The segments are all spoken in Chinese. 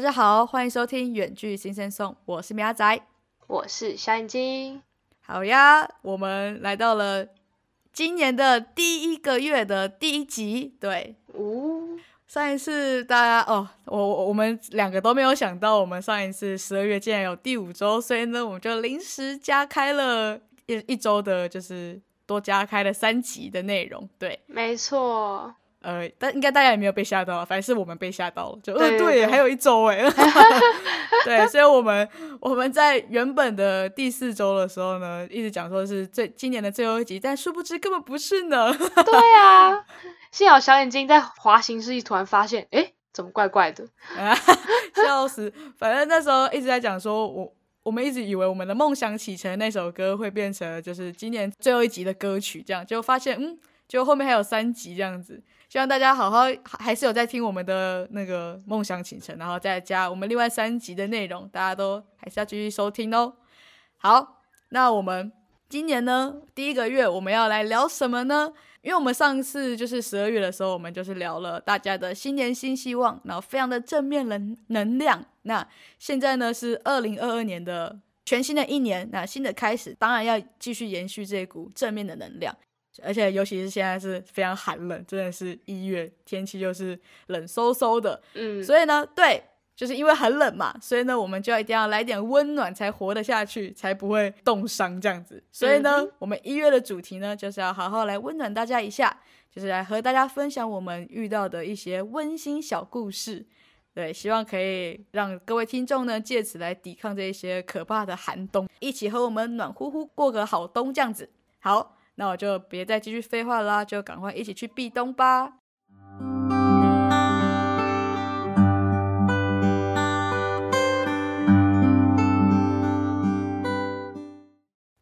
大家好，欢迎收听《远距新生颂》，我是苗仔，我是小眼睛。好呀，我们来到了今年的第一个月的第一集。对，呜、上一次大家哦，我我我们两个都没有想到，我们上一次十二月竟然有第五周，所以呢，我们就临时加开了一一周的，就是多加开了三集的内容。对，没错，呃，但应该大家也没有被吓到，反正是我们被吓到了，就呃对还有一周哎，对，所以我们我们在原本的第四周的时候呢，一直讲说是最今年的最后一集，但殊不知根本不是呢。对啊，幸好小眼睛在滑行时突然发现，诶，怎么怪怪的？啊，笑死！反正那时候一直在讲说，我我们一直以为我们的梦想启程那首歌会变成就是今年最后一集的歌曲，这样结果发现，嗯，结果后面还有三集这样子。希望大家好好还是有在听我们的那个梦想启程，然后再加我们另外三集的内容，大家都还是要继续收听哦。好，那我们今年呢第一个月我们要来聊什么呢？因为我们上次就是十二月的时候，我们就是聊了大家的新年新希望，然后非常的正面能能量。那现在呢是二零二二年的全新的一年，那新的开始，当然要继续延续这股正面的能量。而且尤其是现在是非常寒冷，真的是一月天气就是冷飕飕的，嗯，所以呢，对，就是因为很冷嘛，所以呢，我们就一定要来点温暖，才活得下去，才不会冻伤这样子。所以呢，嗯我们一月的主题呢，就是要好好来温暖大家一下，就是来和大家分享我们遇到的一些温馨小故事。对，希望可以让各位听众呢，借此来抵抗这一些可怕的寒冬，一起和我们暖乎乎过个好冬这样子。好，那我就别再继续废话啦，就赶快一起去避冬吧。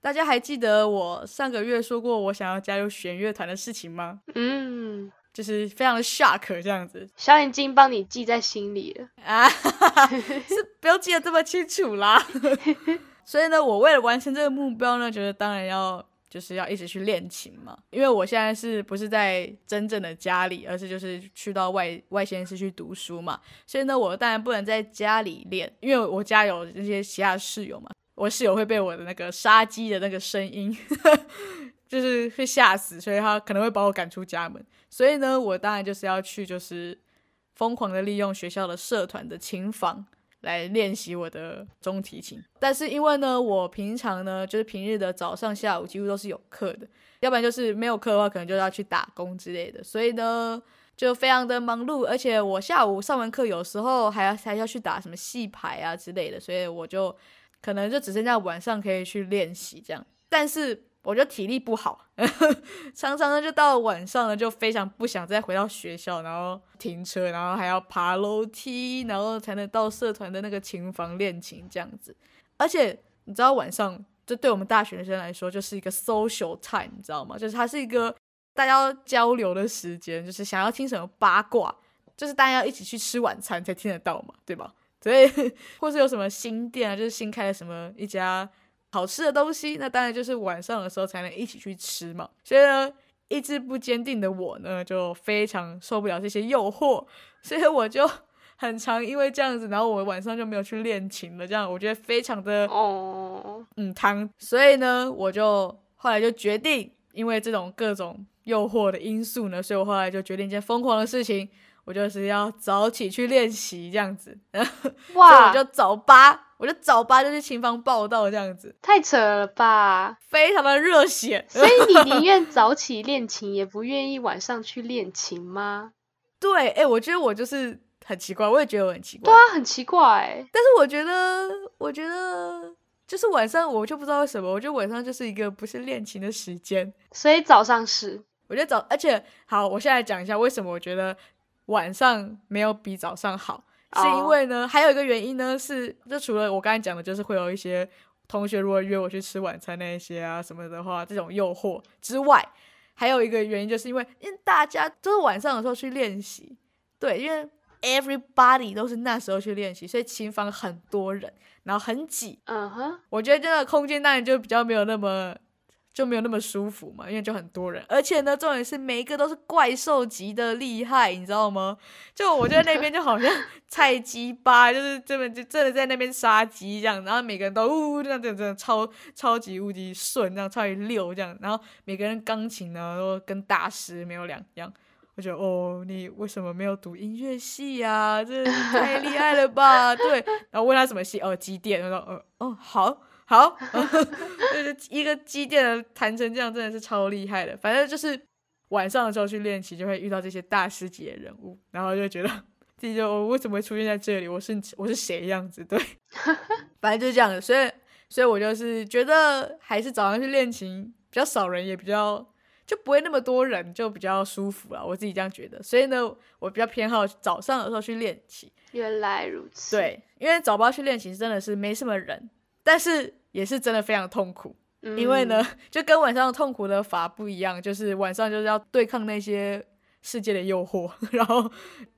大家还记得我上个月说过我想要加入弦乐团的事情吗？嗯，就是非常的 shock 这样子小眼睛帮你记在心里了。啊，是不要记得这么清楚啦。所以呢，我为了完成这个目标呢，觉得当然要就是要一直去练琴嘛。因为我现在是不是在真正的家里，而是就是去到外外县市去读书嘛。所以呢，我当然不能在家里练，因为我家有那些其他室友嘛。我室友会被我的那个杀鸡的那个声音，就是会吓死，所以他可能会把我赶出家门。所以呢，我当然就是要去，就是疯狂的利用学校的社团的琴房来练习我的中提琴。但是因为呢，我平常呢就是平日的早上、下午几乎都是有课的，要不然就是没有课的话，可能就要去打工之类的。所以呢，就非常的忙碌，而且我下午上完课，有时候还要还要去打什么戏牌啊之类的，所以我就可能就只剩下晚上可以去练习这样。但是我就体力不好，常常呢就到了晚上呢就非常不想再回到学校，然后停车，然后还要爬楼梯，然后才能到社团的那个琴房练琴这样子。而且你知道晚上这对我们大学生来说就是一个 social time，你知道吗？就是它是一个大家交流的时间，就是想要听什么八卦，就是大家要一起去吃晚餐才听得到嘛，对吧？所以 或是有什么新店啊，就是新开的什么一家好吃的东西，那当然就是晚上的时候才能一起去吃嘛。所以呢，意志不坚定的我呢，就非常受不了这些诱惑，所以我就很常因为这样子，然后我晚上就没有去练琴了。这样我觉得非常的哦，嗯汤，所以呢，我就后来就决定，因为这种各种诱惑的因素呢，所以我后来就决定一件疯狂的事情，我就是要早起去练习这样子，哇 我，就早八，我就早八就去琴房报道这样子，太扯了吧！非常的热血。所以你宁愿早起练琴，也不愿意晚上去练琴吗？对，哎、我觉得我就是很奇怪，我也觉得我很奇怪对，啊，很奇怪欸。但是我觉得，我觉得就是晚上我就不知道为什么，我觉得晚上就是一个不是练琴的时间。所以早上是我觉得早，而且好，我现在讲一下为什么我觉得晚上没有比早上好，是因哦。为呢，还有一个原因呢是，就除了我刚才讲的，就是会有一些同学如果约我去吃晚餐那一些啊什么的话，这种诱惑之外，还有一个原因就是因为因为大家都是晚上的时候去练习，对，因为 everybody 都是那时候去练习，所以琴房很多人，然后很挤，嗯哼，我觉得这个空间当然就比较没有那么就没有那么舒服嘛，因为就很多人，而且呢，重点是每一个都是怪兽级的厉害，你知道吗？就我觉得那边就好像菜鸡吧，就是这边就真的在那边杀鸡这样，然后每个人都呜这样这样这样超超级无敌顺，这样超级溜这样，然后每个人钢琴呢都跟大师没有两样。我觉得哦，你为什么没有读音乐系呀？这太厉害了吧？对，然后问他什么系，哦，机电，他说，哦哦，好。好，就是一个机电的弹成这样，真的是超厉害的。反正就是晚上的时候去练习，就会遇到这些大师级的人物，然后就觉得 自己就我为什么会出现在这里？我是我是谁样子？对，反正就是这样的。所以，所以我就是觉得还是早上去练琴比较少人，也比较就不会那么多人，就比较舒服了。我自己这样觉得。所以呢，我比较偏好早上的时候去练琴。原来如此。对，因为早八去练琴真的是没什么人，但是。也是真的非常痛苦，因为呢，就跟晚上痛苦的法不一样，就是晚上就是要对抗那些世界的诱惑，然后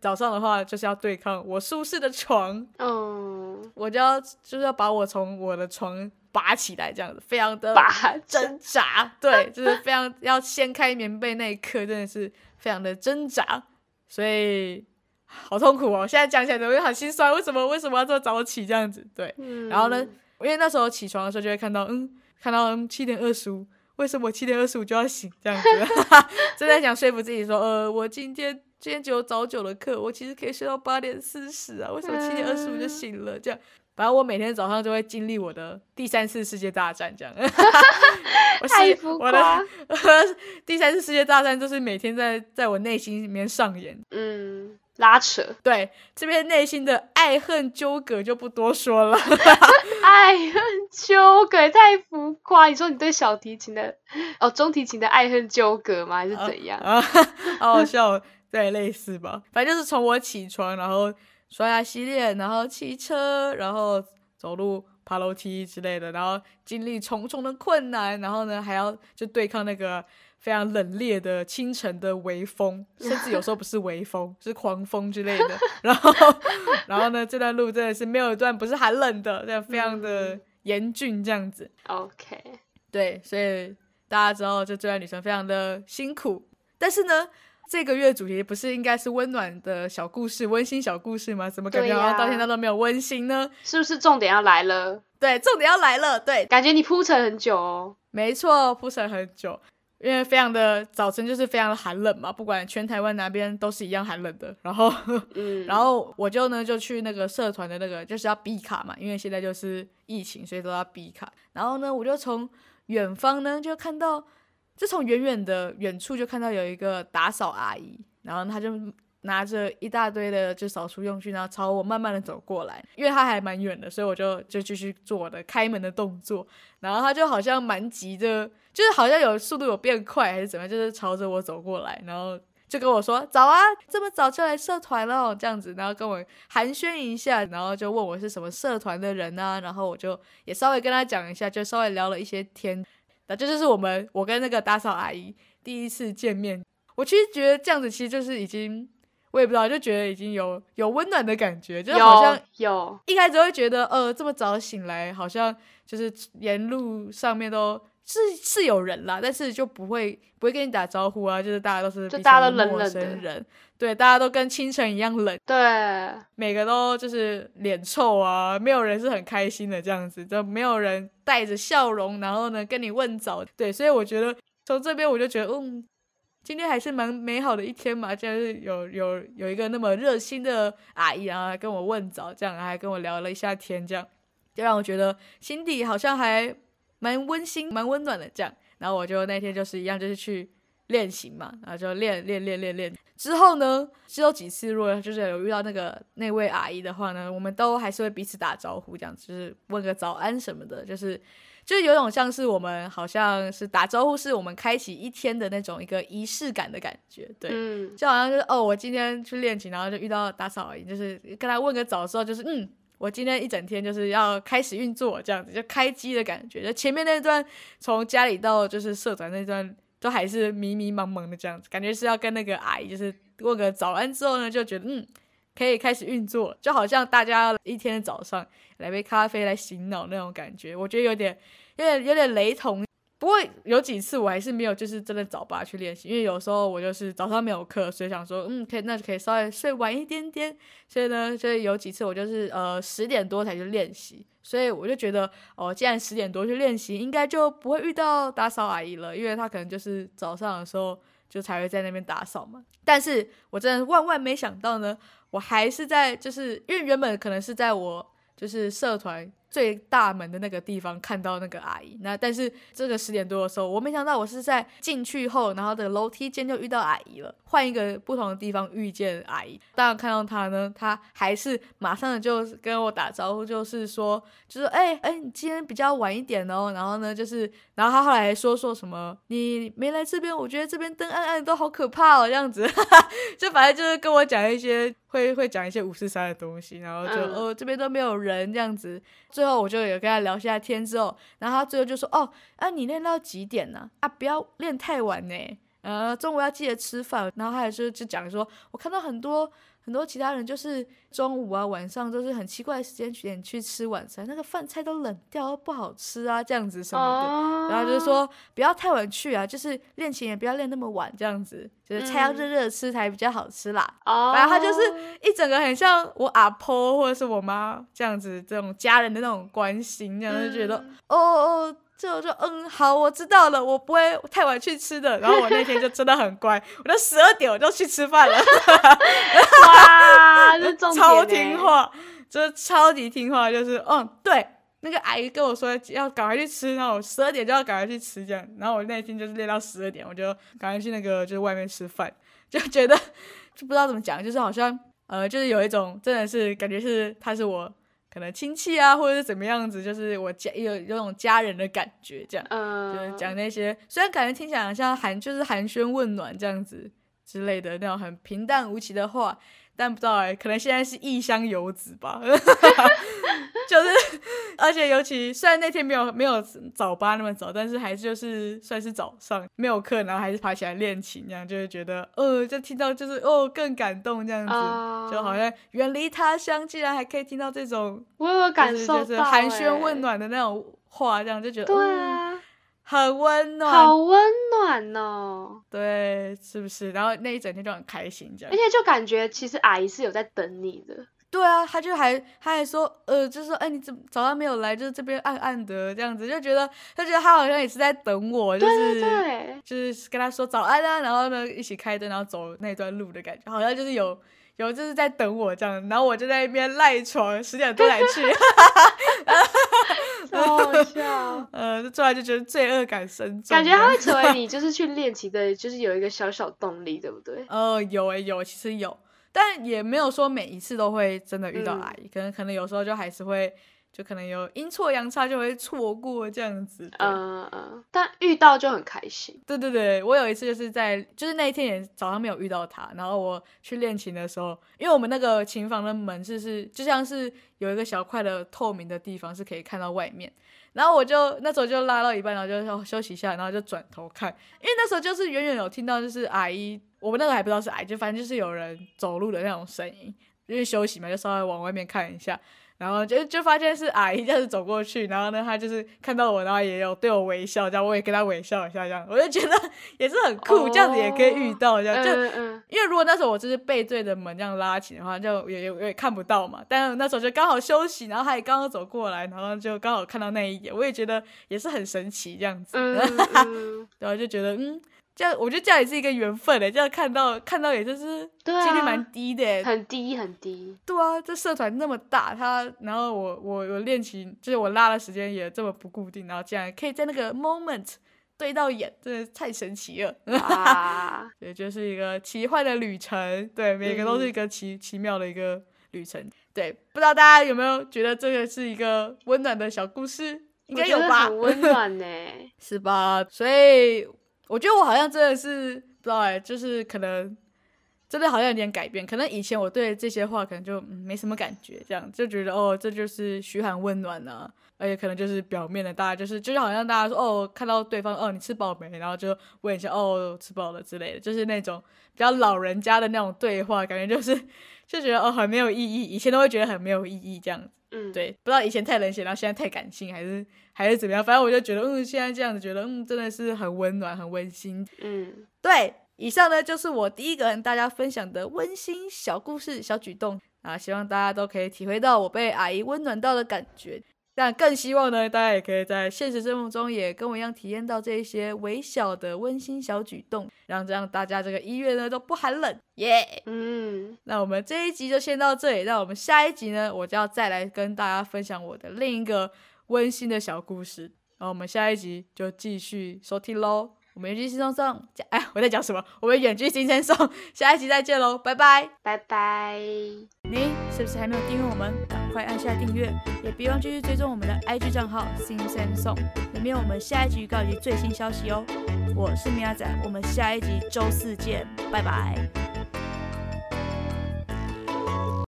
早上的话就是要对抗我舒适的床，嗯，我就要就是要把我从我的床拔起来，这样子，非常的挣扎，对，就是非常要掀开棉被那一刻，真的是非常的挣扎，所以好痛苦哦，现在讲起来都会很心酸，为什么为什么要这么早起这样子？对，然后呢？因为那时候起床的时候就会看到，嗯，看到七点二十五，为什么我七点二十五就要醒？这样子，正在想说服自己说，呃，我今天今天只有早九的课，我其实可以睡到八点四十啊，为什么七点二十五就醒了？这样，反正我每天早上就会经历我的第三次世界大战，这样。太浮夸。第三次世界大战就是每天在在我内心里面上演。嗯。拉扯，对这边内心的爱恨纠葛就不多说了。爱恨纠葛太浮夸，你说你对小提琴的哦，中提琴的爱恨纠葛吗？还是怎样？啊，好好笑，对，类似吧。反正就是从我起床，然后刷牙洗脸，然后骑车，然后走路、爬楼梯之类的，然后经历重重的困难，然后呢还要就对抗那个。非常冷冽的清晨的微风，甚至有时候不是微风，是狂风之类的。然后，然后呢，这段路真的是没有一段不是寒冷的，这样非常的严峻这样子。OK，对，所以大家知道，就这段旅程非常的辛苦。但是呢，这个月主题不是应该是温暖的小故事、温馨小故事吗？怎么感觉好像到现在都没有温馨呢？是不是重点要来了？对，重点要来了。对，感觉你铺陈很久哦。没错，铺陈很久。因为非常的早晨就是非常的寒冷嘛，不管全台湾哪边都是一样寒冷的。然后，然后我就呢就去那个社团的那个就是要 B 卡嘛，因为现在就是疫情，所以都要 B 卡。然后呢，我就从远方呢就看到，就从远远的远处就看到有一个打扫阿姨，然后她就。拿着一大堆的就扫除用具，然后朝我慢慢的走过来，因为他还蛮远的，所以我就就继续做我的开门的动作。然后他就好像蛮急的，就是好像有速度有变快还是怎么样，就是朝着我走过来，然后就跟我说：“早啊，这么早就来社团了。”这样子，然后跟我寒暄一下，然后就问我是什么社团的人啊，然后我就也稍微跟他讲一下，就稍微聊了一些天。那这就是我们我跟那个打扫阿姨第一次见面。我其实觉得这样子其实就是已经。我也不知道，就觉得已经有有温暖的感觉，就好像有。一开始会觉得，呃，这么早醒来，好像就是沿路上面都是是有人啦，但是就不会不会跟你打招呼啊，就是大家都是就大家都冷冷的，对，大家都跟清晨一样冷，对，每个都就是脸臭啊，没有人是很开心的这样子，就没有人带着笑容，然后呢跟你问早，对，所以我觉得从这边我就觉得，嗯。今天还是蛮美好的一天嘛，就是有有有一个那么热心的阿姨，然后跟我问早，这样还跟我聊了一下天，这样就让我觉得心底好像还蛮温馨、蛮温暖的。这样，然后我就那天就是一样，就是去练习嘛，然后就练练练练练。之后呢，只有几次如果就是有遇到那个那位阿姨的话呢，我们都还是会彼此打招呼，这样就是问个早安什么的，就是。就有种像是我们好像是打招呼，是我们开启一天的那种一个仪式感的感觉，对，就好像就是哦，我今天去练琴，然后就遇到打扫阿姨，就是跟她问个早的时候，就是嗯，我今天一整天就是要开始运作这样子，就开机的感觉。就前面那段从家里到就是社团那段，都还是迷迷茫茫的这样子，感觉是要跟那个阿姨就是问个早安之后呢，就觉得嗯，可以开始运作，就好像大家一天早上来杯咖啡来醒脑那种感觉，我觉得有点。有点有点雷同，不过有几次我还是没有就是真的早八去练习，因为有时候我就是早上没有课，所以想说嗯可以那就可以稍微睡晚一点点，所以呢，所以有几次我就是呃十点多才去练习，所以我就觉得哦，既然十点多去练习，应该就不会遇到打扫阿姨了，因为她可能就是早上的时候就才会在那边打扫嘛。但是我真的万万没想到呢，我还是在就是因为原本可能是在我就是社团。最大门的那个地方看到那个阿姨，那但是这个十点多的时候，我没想到我是在进去后，然后的楼梯间就遇到阿姨了。换一个不同的地方遇见阿姨，当然看到她呢，她还是马上就跟我打招呼，就是说，就是哎哎，你今天比较晚一点哦。然后呢，就是然后她后来还说说什么，你没来这边，我觉得这边灯暗暗都好可怕哦，这样子，就反正就是跟我讲一些会会讲一些五四三的东西，然后就哦这边都没有人这样子。最后我就有跟他聊下天之后，然后他最后就说：“哦，啊，你练到几点呢？啊，不要练太晚呢。呃，中午要记得吃饭。”然后他还是就讲说：“我看到很多。”很多其他人就是中午啊、晚上都是很奇怪的时间点去吃晚餐，那个饭菜都冷掉，不好吃啊，这样子什么的。然后就是说不要太晚去啊，就是练琴也不要练那么晚，这样子就是菜要热热吃才比较好吃啦。反正他就是一整个很像我阿婆或者是我妈这样子，这种家人的那种关心，这样就觉得哦哦。就我说嗯好，我知道了，我不会太晚去吃的。然后我那天就真的很乖，我到十二点我就去吃饭了。哇，这超听话，就是超级听话，就是嗯对，那个阿姨跟我说要赶快去吃，然后我十二点就要赶快去吃这样。然后我那天就是练到十二点，我就赶快去那个就是外面吃饭，就觉得就不知道怎么讲，就是好像呃就是有一种真的是感觉是他是我。可能亲戚啊，或者是怎么样子，就是我家有有种家人的感觉，这样，就是讲那些虽然感觉听起来像寒，就是寒暄问暖这样子之类的那种很平淡无奇的话。但不知道哎，可能现在是异乡游子吧，就是，而且尤其虽然那天没有没有早八那么早，但是还是就是算是早上没有课，然后还是爬起来练琴，这样就会觉得，呃，就听到就是哦更感动这样子，就好像远离他乡，竟然还可以听到这种，我有感受到寒暄问暖的那种话，这样就觉得，对啊。很温暖，好温暖哦。对，是不是？然后那一整天就很开心，这样。而且就感觉其实阿姨是有在等你的。对啊，他就还他还说，呃，就是说，哎，你怎么早上没有来？就是这边暗暗的这样子，就觉得他觉得他好像也是在等我，就是就是跟他说早安啊，然后呢一起开灯，然后走那段路的感觉，好像就是有。有就是在等我这样，然后我就在那边赖床，十点多才去，超好笑。呃，突然就觉得罪恶感深重，感觉它会成为 你就是去练习的，就是有一个小小动力，对不对？呃，有诶，有，其实有，但也没有说每一次都会真的遇到阿姨，可能可能有时候就还是会。就可能有阴错阳差就会错过这样子，嗯嗯，但遇到就很开心。对对对，我有一次就是在就是那一天也早上没有遇到他，然后我去练琴的时候，因为我们那个琴房的门是是就像是有一个小块的透明的地方是可以看到外面，然后我就那时候就拉到一半，然后就休休息一下，然后就转头看，因为那时候就是远远有听到就是阿姨，我们那个还不知道是阿姨，就反正就是有人走路的那种声音，因为休息嘛，就稍微往外面看一下。然后就就发现是阿姨这样子走过去，然后呢，她就是看到我，然后也有对我微笑，这样我也跟她微笑一下，这样我就觉得也是很酷，这样子也可以遇到，这样就因为如果那时候我就是背对着门这样拉起的话，就也也也看不到嘛。但那时候就刚好休息，然后她也刚好走过来，然后就刚好看到那一眼，我也觉得也是很神奇这样子，然后就觉得嗯。这样我觉得这样也是一个缘分嘞，这样看到看到也就是几率蛮低的，很低很低。对啊，这社团那么大，他然后我我我练琴，就是我拉的时间也这么不固定，然后这样可以在那个 moment 对到眼，真的太神奇了。啊，对，就是一个奇幻的旅程，对，每个都是一个奇奇妙的一个旅程。对，不知道大家有没有觉得这个是一个温暖的小故事？应该有吧？很温暖呢，是吧？所以。我觉得我好像真的是不知道哎，就是可能真的好像有点改变。可能以前我对这些话可能就、嗯、没什么感觉，这样就觉得哦，这就是嘘寒问暖啊，而且可能就是表面的，大家就是就是好像大家说哦，看到对方哦你吃饱没，然后就问一下哦吃饱了之类的，就是那种比较老人家的那种对话，感觉就是就觉得哦很没有意义，以前都会觉得很没有意义这样子。嗯，对，不知道以前太冷血，然后现在太感性，还是还是怎么样？反正我就觉得，嗯，现在这样子觉得，嗯，真的是很温暖、很温馨。嗯，对，以上呢就是我第一个跟大家分享的温馨小故事、小举动啊，希望大家都可以体会到我被阿姨温暖到的感觉。但更希望呢，大家也可以在现实生活中也跟我一样体验到这一些微小的温馨小举动，让这样大家这个医院呢都不寒冷，耶、嗯，那我们这一集就先到这里，那我们下一集呢，我就要再来跟大家分享我的另一个温馨的小故事。然后我们下一集就继续收听喽。我们远距新生送，哎，我在讲什么？我们远距新生送，下一集再见喽，拜拜。拜拜。你是不是还没有订阅我们？赶快按下订阅，也别忘继续追踪我们的 IG 账号 Sing Sing Song，里面有我们下一集预告以及最新消息哦。我是米亚仔，我们下一集周四见，拜拜。